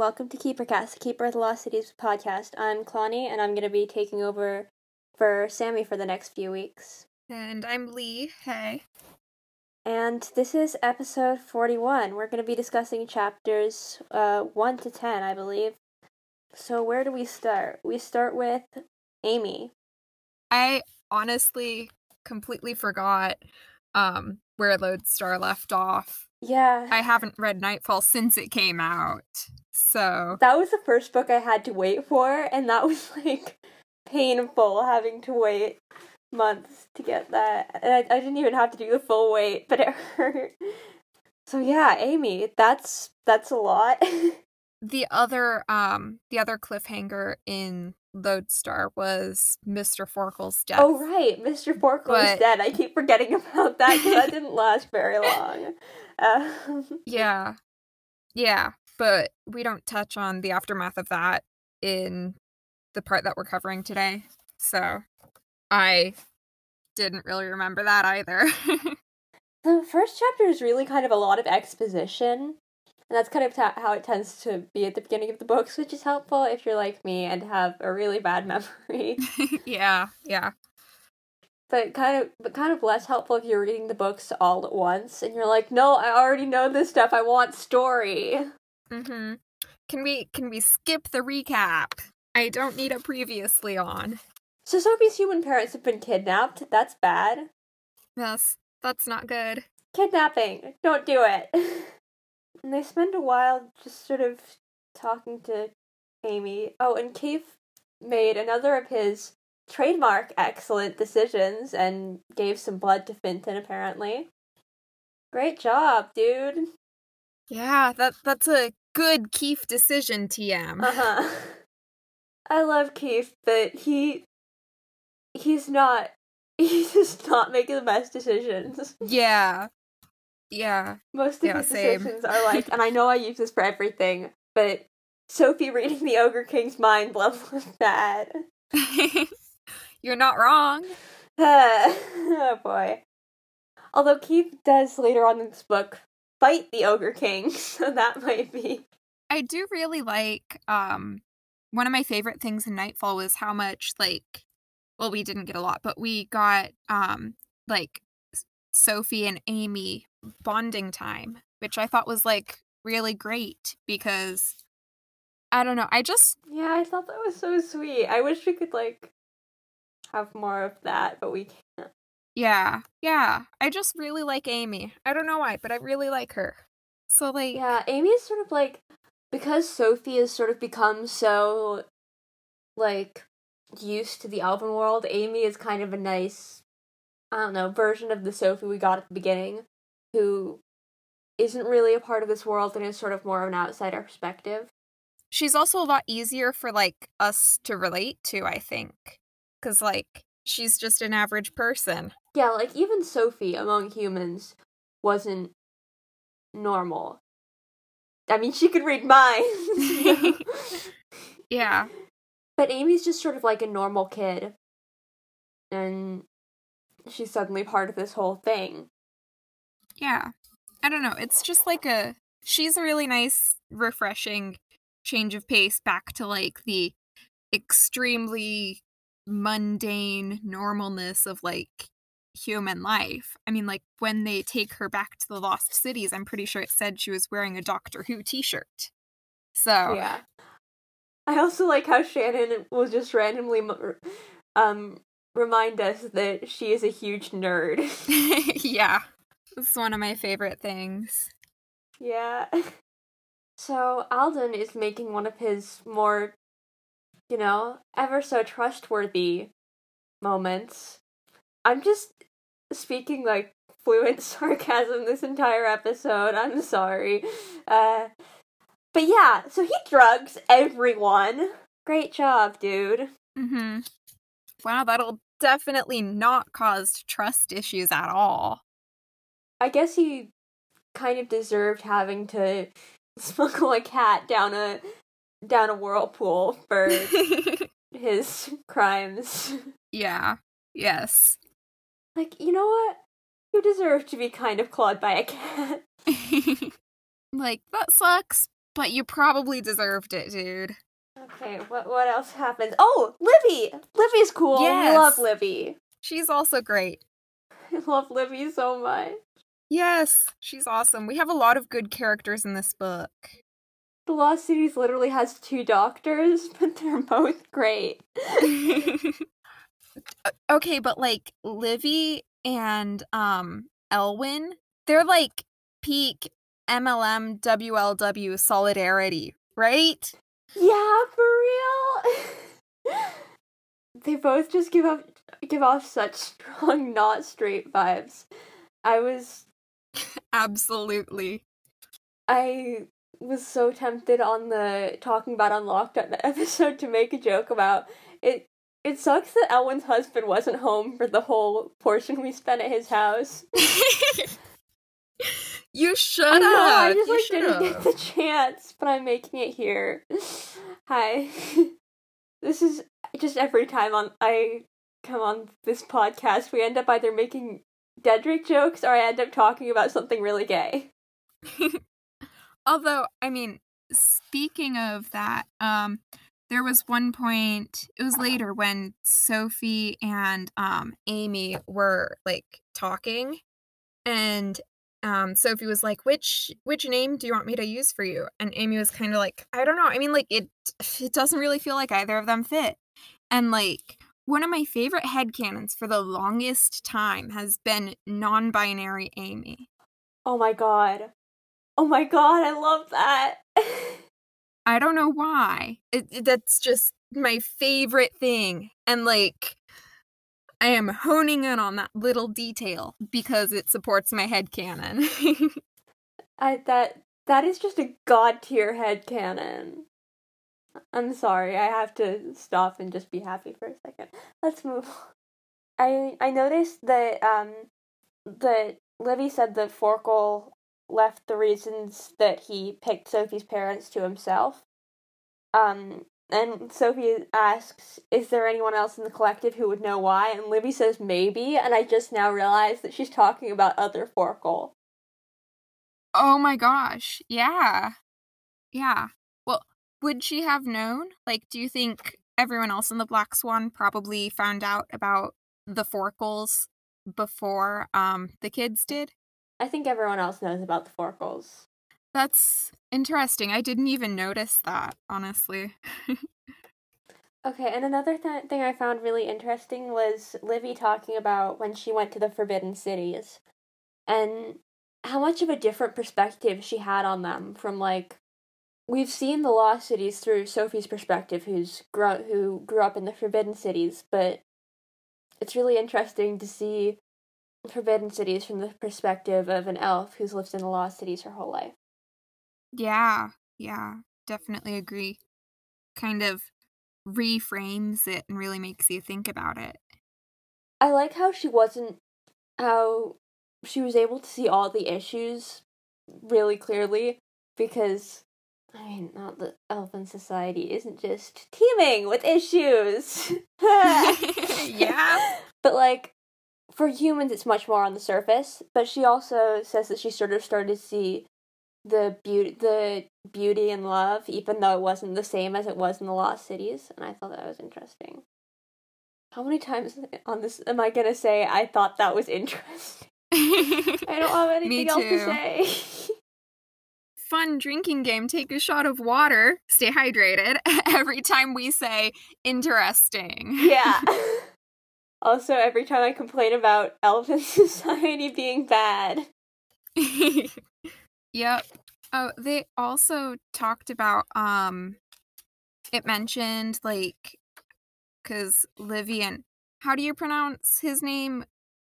welcome to KeeperCast, the Keeper of the Lost Cities podcast. I'm Clonny, and I'm going to be taking over for Sammy for the next few weeks. And I'm Lee. Hey. And this is episode 41. We're going to be discussing chapters uh, 1 to 10, I believe. So, where do we start? We start with Amy. I honestly completely forgot um, where Lodestar left off. Yeah. I haven't read Nightfall since it came out. So that was the first book I had to wait for, and that was like painful having to wait months to get that. And I, I didn't even have to do the full wait, but it hurt. So yeah, Amy, that's that's a lot. the other um the other cliffhanger in Lodestar was Mr. Forkle's death. Oh right, Mr. Forkle but... is dead. I keep forgetting about that because that didn't last very long. Yeah, yeah, but we don't touch on the aftermath of that in the part that we're covering today. So I didn't really remember that either. the first chapter is really kind of a lot of exposition and that's kind of ta- how it tends to be at the beginning of the books, which is helpful if you're like me and have a really bad memory. yeah, yeah. But kind of, but kind of less helpful if you're reading the books all at once and you're like, no, I already know this stuff. I want story. Mm-hmm. Can we can we skip the recap? I don't need a previously on. So Sophie's human parents have been kidnapped. That's bad. Yes, that's not good. Kidnapping. Don't do it. And they spend a while just sort of talking to Amy. Oh, and Keefe made another of his trademark excellent decisions and gave some blood to Fintan apparently. Great job, dude. Yeah, that that's a good Keefe decision, TM. Uh-huh. I love Keefe, but he he's not he's just not making the best decisions. Yeah. Yeah. Most of yeah, these decisions are like, and I know I use this for everything, but Sophie reading the Ogre King's mind level was bad. You're not wrong. oh boy. Although Keefe does later on in this book fight the Ogre King, so that might be. I do really like um one of my favorite things in Nightfall was how much like well we didn't get a lot, but we got um like Sophie and Amy bonding time, which I thought was like really great because I don't know. I just yeah, I thought that was so sweet. I wish we could like have more of that, but we can't. Yeah, yeah. I just really like Amy. I don't know why, but I really like her. So like yeah, Amy is sort of like because Sophie has sort of become so like used to the elven world. Amy is kind of a nice, I don't know, version of the Sophie we got at the beginning who isn't really a part of this world and is sort of more of an outsider perspective. She's also a lot easier for like us to relate to, I think. Cuz like she's just an average person. Yeah, like even Sophie among humans wasn't normal. I mean, she could read minds. yeah. But Amy's just sort of like a normal kid. And she's suddenly part of this whole thing. Yeah. I don't know. It's just like a she's a really nice, refreshing change of pace back to like the extremely mundane normalness of like human life. I mean, like when they take her back to the lost cities, I'm pretty sure it said she was wearing a Doctor Who t-shirt. So yeah, I also like how Shannon will just randomly um remind us that she is a huge nerd. yeah, it's one of my favorite things. Yeah. So Alden is making one of his more, you know, ever so trustworthy moments. I'm just speaking like fluent sarcasm this entire episode. I'm sorry. Uh but yeah, so he drugs everyone. Great job, dude. Mm-hmm. Wow, that'll definitely not cause trust issues at all. I guess he kind of deserved having to smuggle a cat down a down a whirlpool for his crimes. Yeah. Yes. Like, you know what? You deserve to be kind of clawed by a cat. like, that sucks, but you probably deserved it, dude. Okay, what what else happens? Oh, Livy! Livy's cool. Yes. We love Livy. She's also great. I love Livy so much. Yes, she's awesome. We have a lot of good characters in this book. The Lost Cities literally has two doctors, but they're both great. okay, but like Livy and um Elwin, they're like peak MLM WLW solidarity, right? Yeah, for real. they both just give off give off such strong not straight vibes. I was Absolutely. I was so tempted on the talking about unlocked episode to make a joke about it it sucks that Elwin's husband wasn't home for the whole portion we spent at his house. you should I know, I just You like didn't get the chance, but I'm making it here. Hi. this is just every time on I come on this podcast, we end up either making Dedrick jokes or I end up talking about something really gay. Although, I mean, speaking of that, um, there was one point. It was later when Sophie and um Amy were like talking, and um Sophie was like, "Which which name do you want me to use for you?" And Amy was kind of like, "I don't know. I mean, like it it doesn't really feel like either of them fit." And like one of my favorite head headcanons for the longest time has been non-binary Amy. Oh my god. Oh my god, I love that. I don't know why. It, it- that's just my favorite thing. And like I am honing in on that little detail because it supports my head headcanon. I that that is just a god tier head headcanon. I'm sorry, I have to stop and just be happy for a second. Let's move on. I I noticed that um that Livy said that Forkle left the reasons that he picked Sophie's parents to himself. Um and Sophie asks, Is there anyone else in the collective who would know why? And Livy says maybe, and I just now realized that she's talking about other Forkle. oh my gosh. Yeah. Yeah. Well, would she have known? Like, do you think everyone else in the Black Swan probably found out about the Forkles before um the kids did? I think everyone else knows about the Forkles. That's interesting. I didn't even notice that, honestly. Okay, and another th- thing I found really interesting was Livy talking about when she went to the Forbidden Cities and how much of a different perspective she had on them from like we've seen the Lost Cities through Sophie's perspective who's grow- who grew up in the Forbidden Cities, but it's really interesting to see Forbidden Cities from the perspective of an elf who's lived in the Lost Cities her whole life. Yeah, yeah, definitely agree. Kind of reframes it and really makes you think about it. I like how she wasn't how she was able to see all the issues really clearly because I mean not the elfin society isn't just teeming with issues. Yeah. But like for humans it's much more on the surface, but she also says that she sort of started to see the beauty the beauty and love even though it wasn't the same as it was in the lost cities and I thought that was interesting. How many times on this am I gonna say I thought that was interesting? I don't have anything else to say. Fun drinking game. Take a shot of water. Stay hydrated. Every time we say interesting. yeah. Also, every time I complain about elfin society being bad. yep. Oh, they also talked about um it mentioned like cuz Livy and how do you pronounce his name?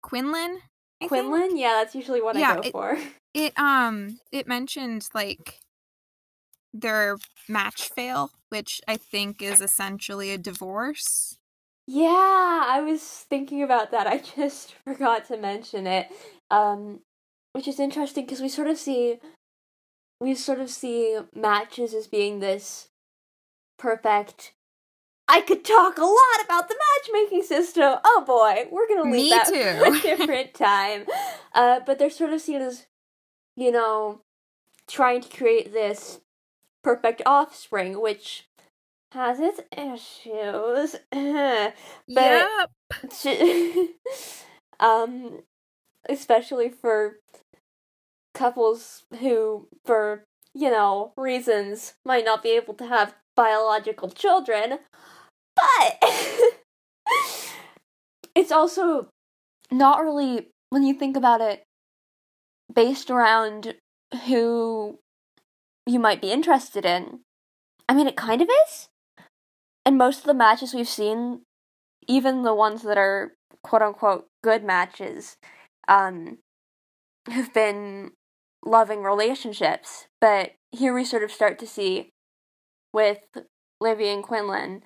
Quinlan? I think? Quinlan? Yeah, that's usually what Yeah, I go it- for. It um it mentioned like their match fail, which I think is essentially a divorce. Yeah, I was thinking about that. I just forgot to mention it. Um, which is interesting because we sort of see, we sort of see matches as being this perfect. I could talk a lot about the matchmaking system. Oh boy, we're gonna leave Me that for a different time. Uh, but they're sort of seen as, you know, trying to create this perfect offspring, which has its issues. but yep. um especially for couples who for you know reasons might not be able to have biological children but it's also not really when you think about it based around who you might be interested in i mean it kind of is and most of the matches we've seen even the ones that are quote unquote good matches um have been loving relationships but here we sort of start to see with Livy and Quinlan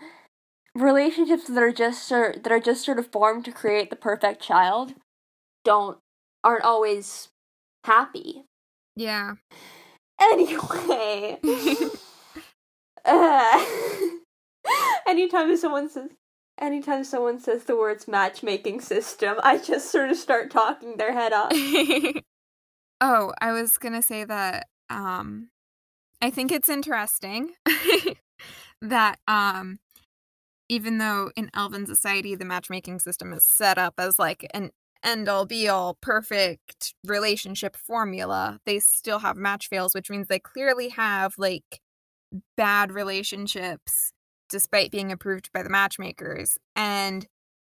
relationships that are just sort that are just sort of formed to create the perfect child don't aren't always happy. Yeah. Anyway, uh, anytime someone says anytime someone says the words matchmaking system, I just sort of start talking their head off. oh, I was gonna say that um I think it's interesting that um even though in Elven society the matchmaking system is set up as like an end all be all perfect relationship formula, they still have match fails, which means they clearly have like bad relationships despite being approved by the matchmakers. And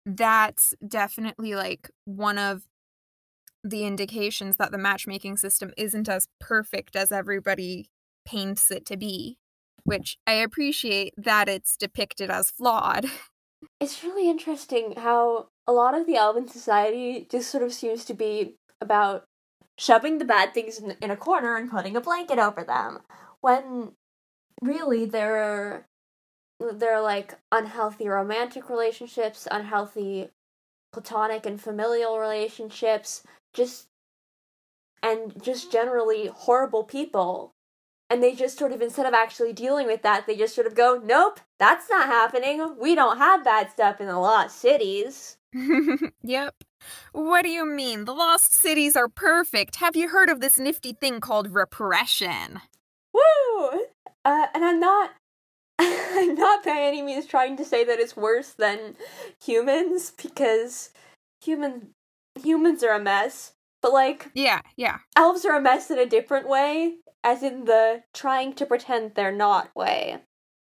that's definitely like one of the indications that the matchmaking system isn't as perfect as everybody paints it to be, which I appreciate that it's depicted as flawed. It's really interesting how a lot of the Elven society just sort of seems to be about shoving the bad things in, in a corner and putting a blanket over them, when really there are there are like unhealthy romantic relationships, unhealthy platonic and familial relationships, just and just generally horrible people. And they just sort of instead of actually dealing with that they just sort of go nope that's not happening. We don't have bad stuff in the lost cities. Yep. What do you mean? The lost cities are perfect. Have you heard of this nifty thing called repression? Woo! Uh, and i'm not i'm not by any means trying to say that it's worse than humans because human humans are a mess but like yeah yeah elves are a mess in a different way as in the trying to pretend they're not way.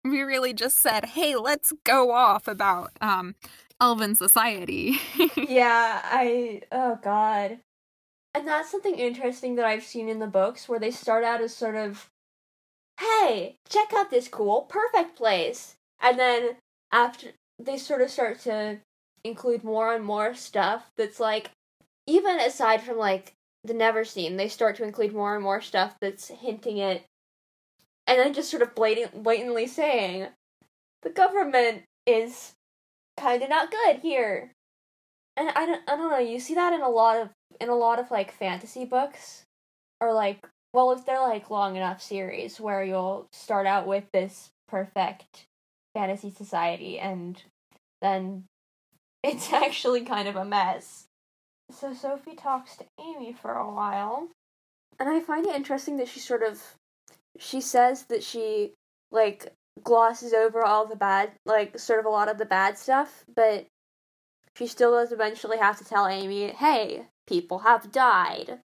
We really just said, "Hey, let's go off about um elven society." yeah, I oh god. And that's something interesting that I've seen in the books where they start out as sort of hey, check out this cool perfect place. And then after they sort of start to include more and more stuff that's like even aside from like the Neverseen, they start to include more and more stuff that's hinting at, and then just sort of blatant, blatantly saying, the government is kind of not good here. And I don't, I don't know. You see that in a lot of in a lot of like fantasy books, or like well, if they're like long enough series where you'll start out with this perfect fantasy society and then it's actually kind of a mess. So Sophie talks to Amy for a while. And I find it interesting that she sort of she says that she like glosses over all the bad like sort of a lot of the bad stuff, but she still does eventually have to tell Amy, "Hey, people have died."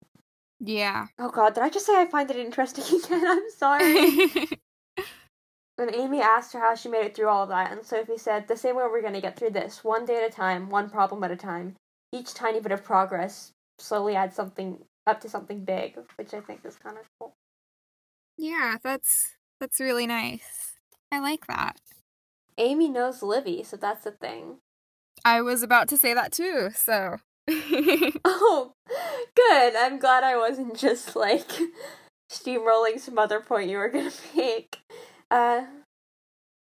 Yeah. Oh god, did I just say I find it interesting again? I'm sorry. when Amy asked her how she made it through all of that, and Sophie said, The same way we're gonna get through this, one day at a time, one problem at a time each tiny bit of progress slowly adds something up to something big, which I think is kind of cool. Yeah, that's that's really nice. I like that. Amy knows Livy, so that's a thing. I was about to say that too, so. Oh, good. I'm glad I wasn't just like steamrolling some other point you were gonna make. Uh,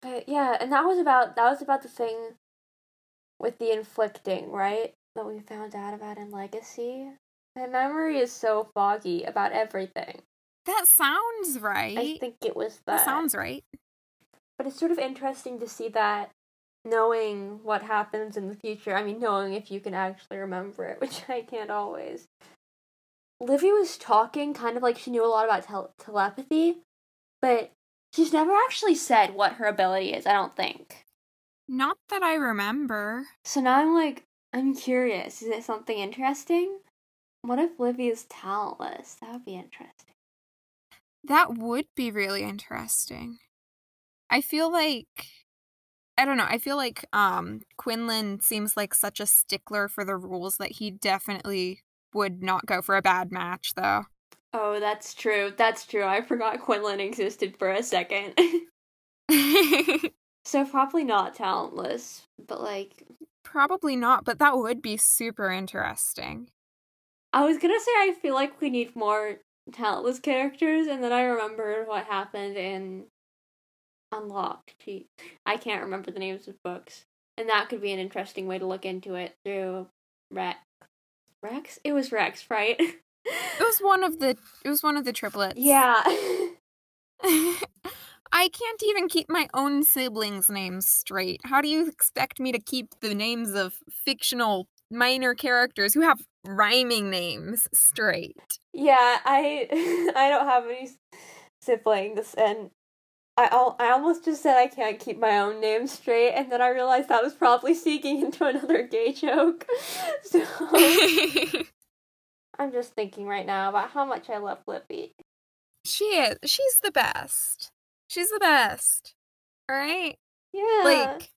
but yeah, and that was about that was about the thing with the inflicting, right? that we found out about in Legacy. My memory is so foggy about everything. That sounds right. I think it was that. That sounds right. But it's sort of interesting to see that knowing what happens in the future. I mean, knowing if you can actually remember it, which I can't always. Livy was talking kind of like she knew a lot about tel- telepathy, but She's never actually said what her ability is, I don't think. Not that I remember. So now I'm like, I'm curious. Is it something interesting? What if Livy is talentless? That would be interesting. That would be really interesting. I feel like I don't know. I feel like um Quinlan seems like such a stickler for the rules that he definitely would not go for a bad match though. Oh, that's true. That's true. I forgot Quinlan existed for a second. so probably not talentless, but like Probably not, but that would be super interesting. I was gonna say I feel like we need more talentless characters, and then I remembered what happened in Unlocked. Gee, I can't remember the names of books, and that could be an interesting way to look into it through Rex. Rex? It was Rex, right? It was one of the it was one of the triplets. yeah. I can't even keep my own siblings' names straight. How do you expect me to keep the names of fictional minor characters who have rhyming names straight? yeah, I I don't have any siblings, and I al- I almost just said I can't keep my own name straight, and then I realized that was probably seeking into another gay joke. so I'm just thinking right now about how much I love Livy. she is. She's the best. She's the best. All right? Yeah. Like,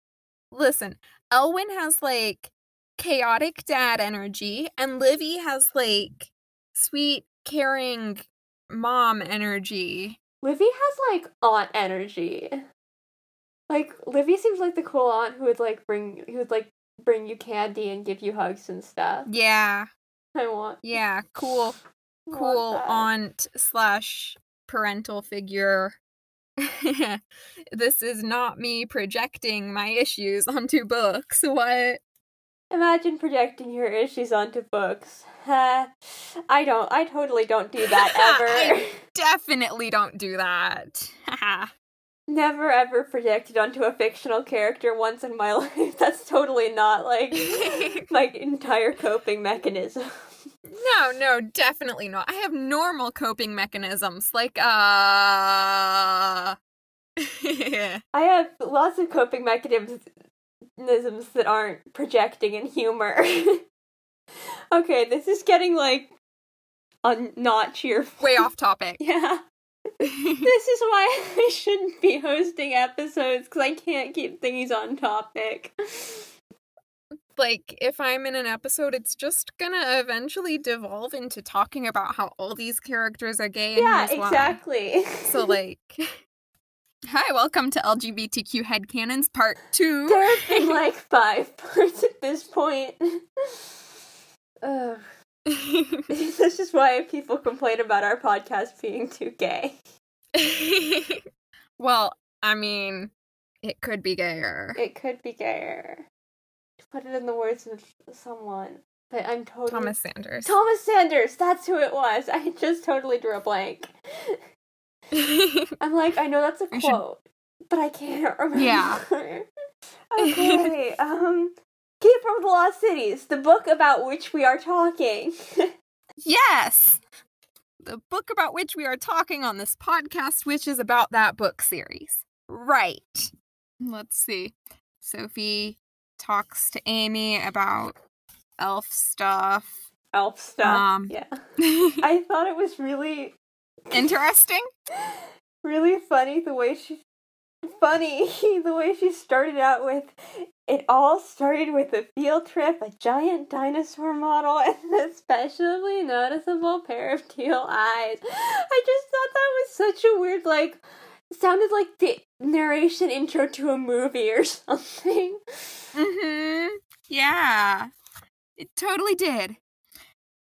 listen, Elwin has like chaotic dad energy, and Livy has like sweet, caring mom energy. Livy has like aunt energy. Like Livy seems like the cool aunt who would like bring who would like bring you candy and give you hugs and stuff. Yeah, I want yeah, cool, cool aunt slash parental figure. this is not me projecting my issues onto books. What? Imagine projecting your issues onto books. Uh, I don't. I totally don't do that ever. Definitely don't do that. Never ever projected onto a fictional character once in my life. That's totally not like my entire coping mechanism. No, no, definitely not. I have normal coping mechanisms like uh I have lots of coping mechanisms that aren't projecting and humor. Okay, this is getting like un- not cheerful. way off topic. Yeah. this is why I shouldn't be hosting episodes because I can't keep things on topic. like if I'm in an episode it's just gonna eventually devolve into talking about how all these characters are gay and yeah, exactly. So like Hi, welcome to LGBTQ headcanons part 2. there have been like five parts at this point. Ugh. this is why people complain about our podcast being too gay. well, I mean, it could be gayer. It could be gayer. To put it in the words of someone, but I'm totally Thomas Sanders. Thomas Sanders. That's who it was. I just totally drew a blank. I'm like, I know that's a We should- quote, but I can't remember. Yeah. okay. um, Keeper of the Lost Cities, the book about which we are talking. yes! The book about which we are talking on this podcast, which is about that book series. Right. Let's see. Sophie talks to Amy about elf stuff. Elf stuff. Um. yeah. I thought it was really, Interesting. really funny the way she. Funny the way she started out with. It all started with a field trip, a giant dinosaur model, and an especially noticeable pair of teal eyes. I just thought that was such a weird, like, sounded like the narration intro to a movie or something. Mm-hmm. Yeah. It totally did.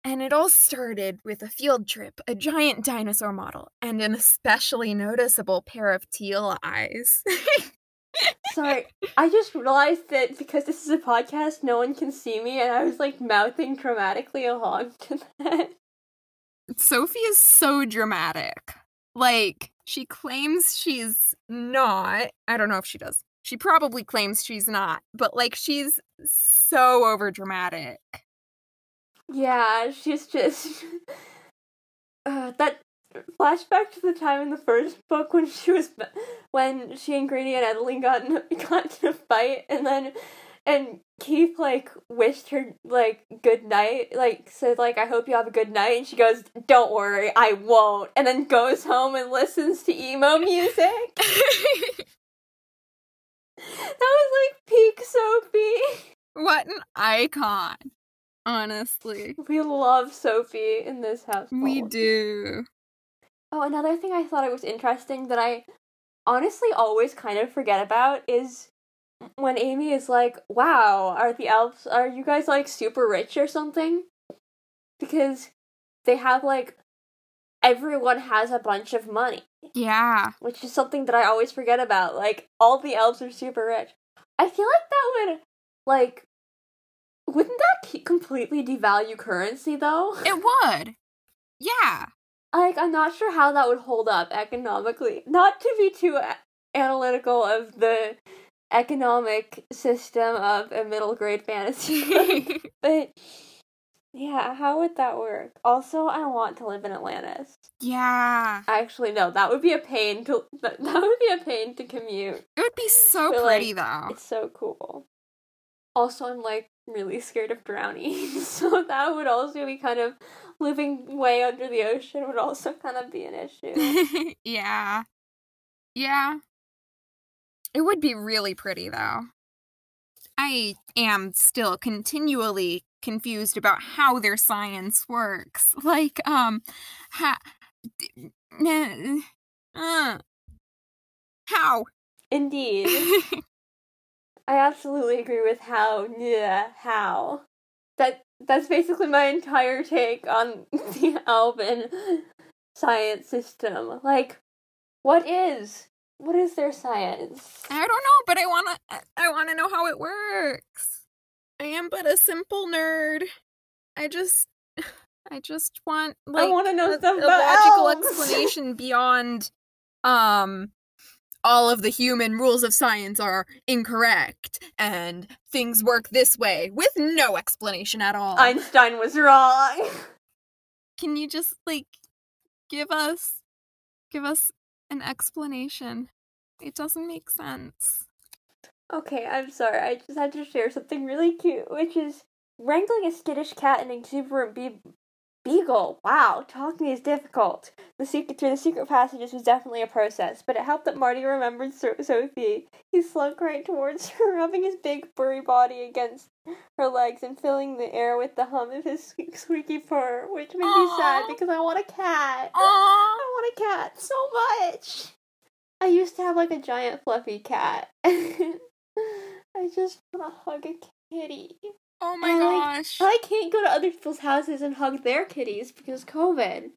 And it all started with a field trip, a giant dinosaur model, and an especially noticeable pair of teal eyes. Sorry, I just realized that because this is a podcast, no one can see me, and I was like mouthing dramatically along to that. Sophie is so dramatic. Like, she claims she's not. I don't know if she does. She probably claims she's not, but like, she's so over dramatic. Yeah, she's just uh, that flashback to the time in the first book when she was when she and Grady and Edaline got in, got in a fight, and then and Keefe like wished her like good night, like said like I hope you have a good night, and she goes, "Don't worry, I won't," and then goes home and listens to emo music. that was like peak Sophie. What an icon. Honestly. We love Sophie in this house. We do. Oh, another thing I thought it was interesting that I honestly always kind of forget about is when Amy is like, "Wow, are the elves are you guys like super rich or something?" Because they have like everyone has a bunch of money. Yeah. Which is something that I always forget about. Like all the elves are super rich. I feel like that would like wouldn't that completely devalue currency though? It would. Yeah. Like I'm not sure how that would hold up economically. Not to be too analytical of the economic system of a middle grade fantasy, but yeah, how would that work? Also, I want to live in Atlantis. Yeah. Actually, no, that would be a pain to that, that would be a pain to commute. It would be so But, pretty like, though. It's so cool. Also, I'm like really scared of drowning, so that would also be kind of living way under the ocean would also kind of be an issue. yeah. Yeah. It would be really pretty though. I am still continually confused about how their science works. Like, um, ha- uh, how? Indeed. I absolutely agree with how yeah, how. That that's basically my entire take on the elven science system. Like what is what is their science? I don't know, but I wanna I wanna know how it works. I am but a simple nerd. I just I just want like I want to know a, stuff a about logical explanation beyond um all of the human rules of science are incorrect and things work this way with no explanation at all. Einstein was wrong. Can you just like give us give us an explanation? It doesn't make sense. Okay, I'm sorry. I just had to share something really cute, which is wrangling a skittish cat and exuberant be- beagle. Wow, talking is difficult. The secret through the secret passages was definitely a process, but it helped that Marty remembered so- Sophie. He slunk right towards her, rubbing his big furry body against her legs and filling the air with the hum of his squeaky purr, which made me sad because I want a cat. Aww. I want a cat so much. I used to have like a giant fluffy cat. I just want to hug a kitty. Oh my And, like, gosh. I can't go to other people's houses and hug their kitties because COVID.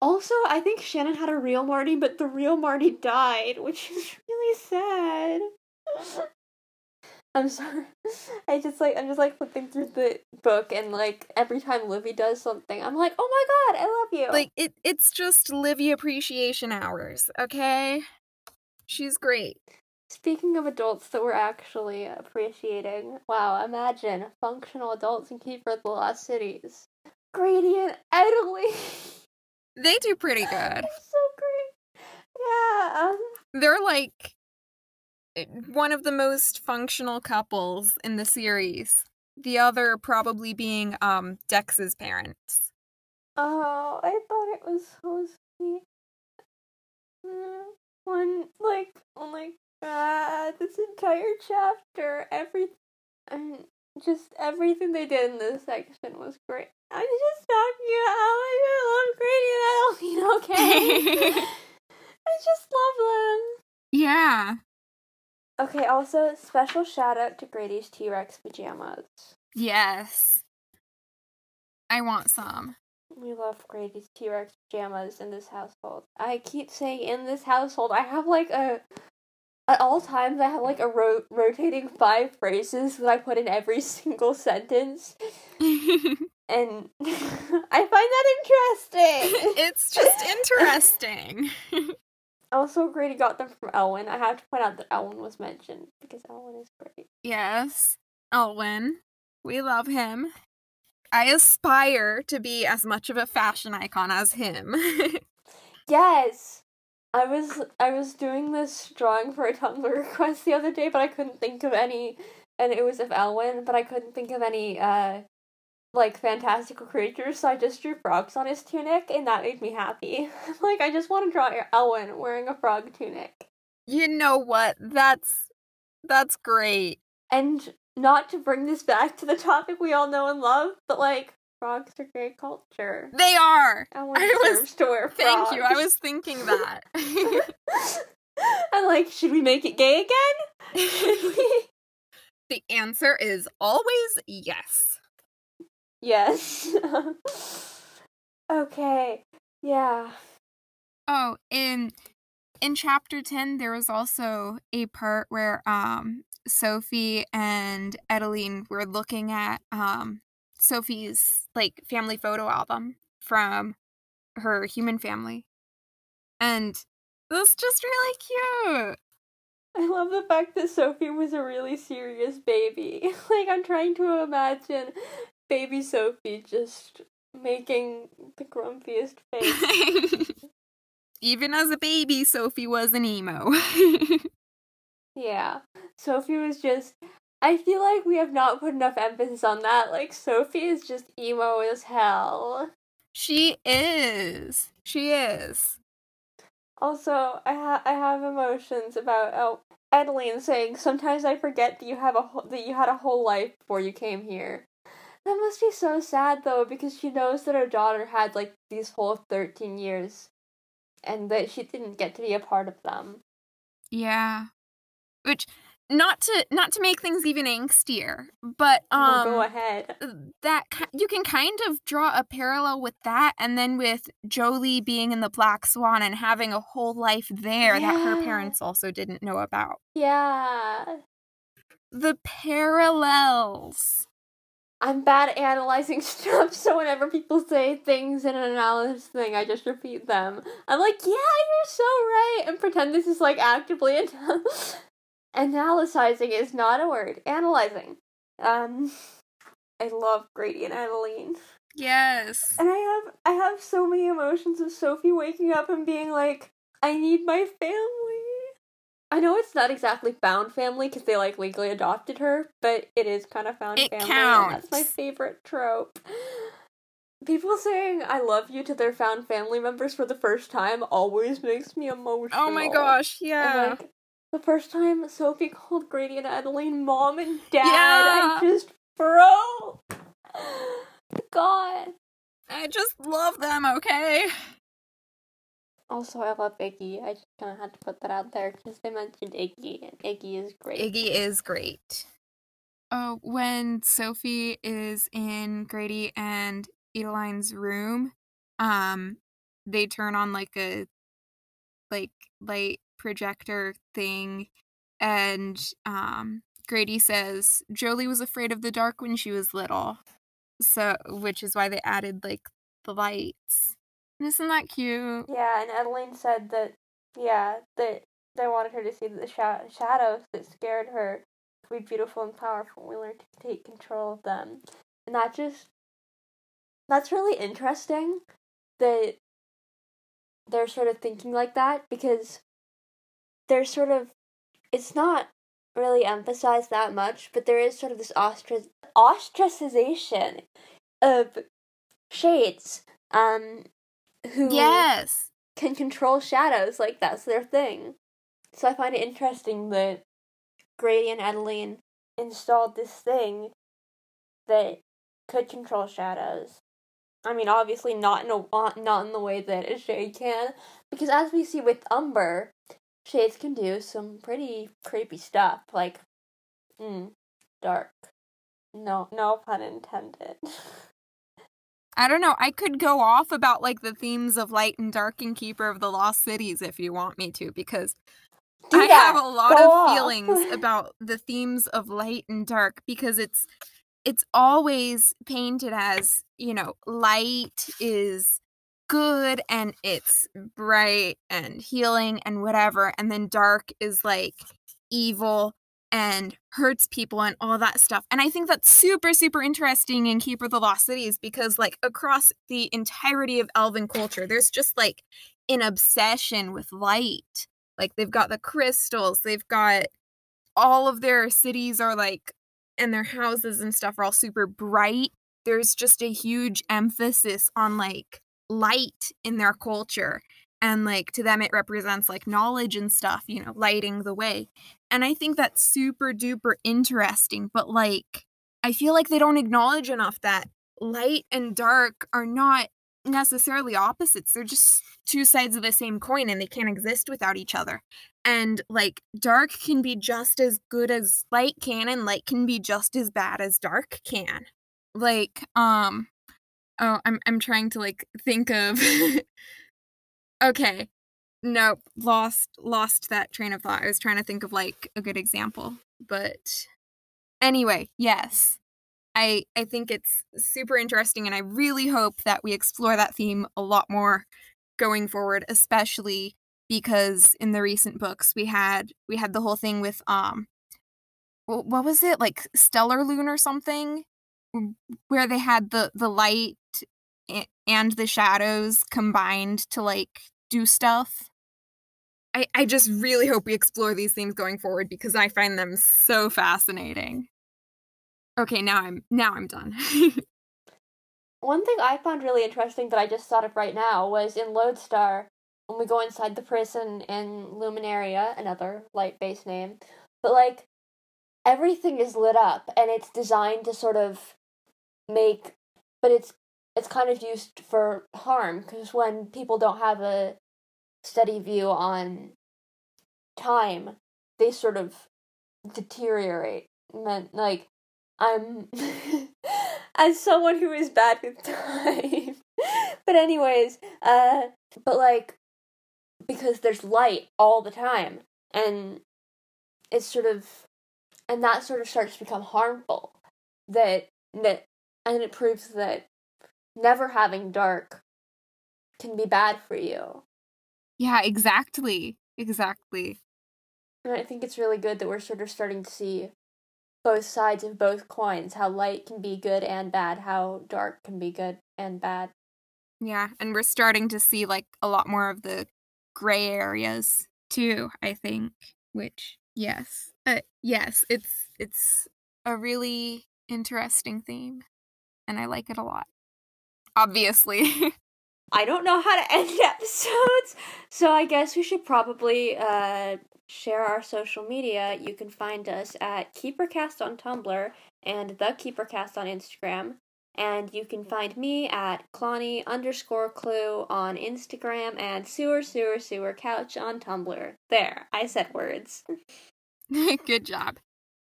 Also, I think Shannon had a real Marty, but the real Marty died, which is really sad. I'm sorry. I just like I'm just like flipping through the book and like every time Livy does something, I'm like, oh my god, I love you. Like it it's just Livy appreciation hours, okay? She's great. Speaking of adults that we're actually appreciating, wow, imagine functional adults in Keeper of the Lost Cities. Grady and Edaline. They do pretty good. They're so great. Yeah. Um, They're like one of the most functional couples in the series. The other probably being um Dex's parents. oh, I thought it was so sweet. Mm, One like, oh god, this entire chapter, every, and just everything they did in this section was great. I'm just talking about how I love Grady and Edaline, okay? I just love them. yeah. Okay, also special shout out to Grady's T Rex pajamas. Yes. I want some. We love Grady's T Rex pajamas in this household. I keep saying in this household. I have like a. At all times, I have like a ro- rotating five phrases that I put in every single sentence, and I find that interesting. it's just interesting. also, Grady got them from Elwin. I have to point out that Elwin was mentioned because Elwin is great. yes. Elwin. We love him. I aspire to be as much of a fashion icon as him. Yes. I was I was doing this drawing for a Tumblr request the other day, but I couldn't think of any and it was of Elwin, but I couldn't think of any uh like fantastical creatures, so I just drew frogs on his tunic and that made me happy. like I just want to draw Elwin wearing a frog tunic. You know what? That's that's great. And not to bring this back to the topic we all know and love, but like frogs are gay culture. They are. Elwin I was, to wear frogs. Thank you. I was thinking that. and like, should we make it gay again? the answer is always yes. Yes. okay. Yeah. Oh, in in chapter 10 there was also a part where um Sophie and Edaline were looking at um Sophie's like family photo album from her human family. And it was just really cute. I love the fact that Sophie was a really serious baby. like I'm trying to imagine baby Sophie just making the grumpiest face. Even as a baby, Sophie was an emo. yeah. Sophie was just I feel like we have not put enough emphasis on that. Like Sophie is just emo as hell. She is. She is. Also, I ha- I have emotions about oh, Edaline saying sometimes I forget that you have a ho- that you had a whole life before you came here. That must be so sad though because she knows that her daughter had like these whole 13 years and that she didn't get to be a part of them. Yeah. Which not to not to make things even angstier, but um go ahead. That you can kind of draw a parallel with that, and then with Jolie being in the Black Swan and having a whole life there yeah. that her parents also didn't know about. Yeah, the parallels. I'm bad at analyzing stuff, so whenever people say things in an analysis thing, I just repeat them. I'm like, yeah, you're so right, and pretend this is like actively analyzing is not a word. Analyzing. Um, I love Grady and Edaline. Yes. And I have I have so many emotions of Sophie waking up and being like, I need my family. I know it's not exactly found family because they like legally adopted her, but it is kind of found it family. Counts. that's my favorite trope. People saying I love you to their found family members for the first time always makes me emotional. Oh my gosh, yeah. like, the first time Sophie called Grady and Edaline mom and dad, yeah. I just broke. God. I just love them, okay? Also, I love Iggy. I just kind of had to put that out there because they mentioned Iggy, and Iggy is great. Iggy is great. Oh, when Sophie is in Grady and Edaline's room, um, they turn on like a like light projector thing and um Grady says Jolie was afraid of the dark when she was little. So which is why they added like the lights. Isn't that cute? Yeah, and Edaline said that yeah, that they wanted her to see the sh- shadows that scared her to be beautiful and powerful. We learned to take control of them. And that just that's really interesting that they're sort of thinking like that because there's sort of it's not really emphasized that much, but there is sort of this ostrac- ostracization of shades um who yes can control shadows like that's their thing. So I find it interesting that Grady and Edaline installed this thing that could control shadows. I mean, obviously not in a not in the way that a shade can, because as we see with Umber, shades can do some pretty creepy stuff, like, mm, dark. No, no pun intended. I don't know. I could go off about like the themes of light and dark and Keeper of the Lost Cities if you want me to, because do I that. have a lot go of off. feelings about the themes of light and dark because it's it's always painted as, you know, light is good and it's bright and healing and whatever and then dark is like evil and hurts people and all that stuff. And I think that's super, super interesting in Keeper of the Lost Cities because, like, across the entirety of elven culture, there's just like an obsession with light. Like they've got the crystals, they've got all of their cities are like and their houses and stuff are all super bright. There's just a huge emphasis on like light in their culture. And like to them, it represents like knowledge and stuff, you know, lighting the way. And I think that's super duper interesting. But like, I feel like they don't acknowledge enough that light and dark are not necessarily opposites. They're just two sides of the same coin and they can't exist without each other. And like dark can be just as good as light can and light can be just as bad as dark can. Like um oh I'm I'm trying to like think of Okay. Nope, lost lost that train of thought. I was trying to think of like a good example. But anyway, yes. I I think it's super interesting and I really hope that we explore that theme a lot more going forward, especially because in the recent books we had we had the whole thing with um what was it like Stellarlune or something where they had the the light and the shadows combined to like do stuff I, I just really hope we explore these themes going forward because I find them so fascinating. Okay, now I'm now I'm done. One thing I found really interesting that I just thought of right now was in Lodestar, when we go inside the prison in Luminaria, another light based name, but like everything is lit up and it's designed to sort of make but it's it's kind of used for harm because when people don't have a steady view on time they sort of deteriorate. And like i'm as someone who is bad with time. But anyways uh but like because there's light all the time and it's sort of and that sort of starts to become harmful. That that and it proves that never having dark can be bad for you. Yeah exactly exactly. And i think it's really good that we're sort of starting to see both sides of both coins how light can be good and bad how dark can be good and bad. Yeah and we're starting to see like a lot more of the gray areas too i think which yes uh, yes it's it's a really interesting theme and i like it a lot obviously i don't know how to end episodes so i guess we should probably uh share our social media you can find us at keepercast on tumblr and the keepercast on instagram and you can find me at Clonny underscore clue on Instagram and sewer sewer sewer couch on Tumblr. There, I said words. Good job.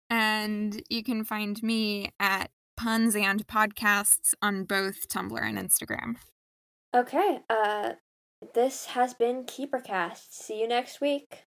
And you can find me at puns and podcasts on both Tumblr and Instagram. Okay, uh this has been Keepercast. See you next week.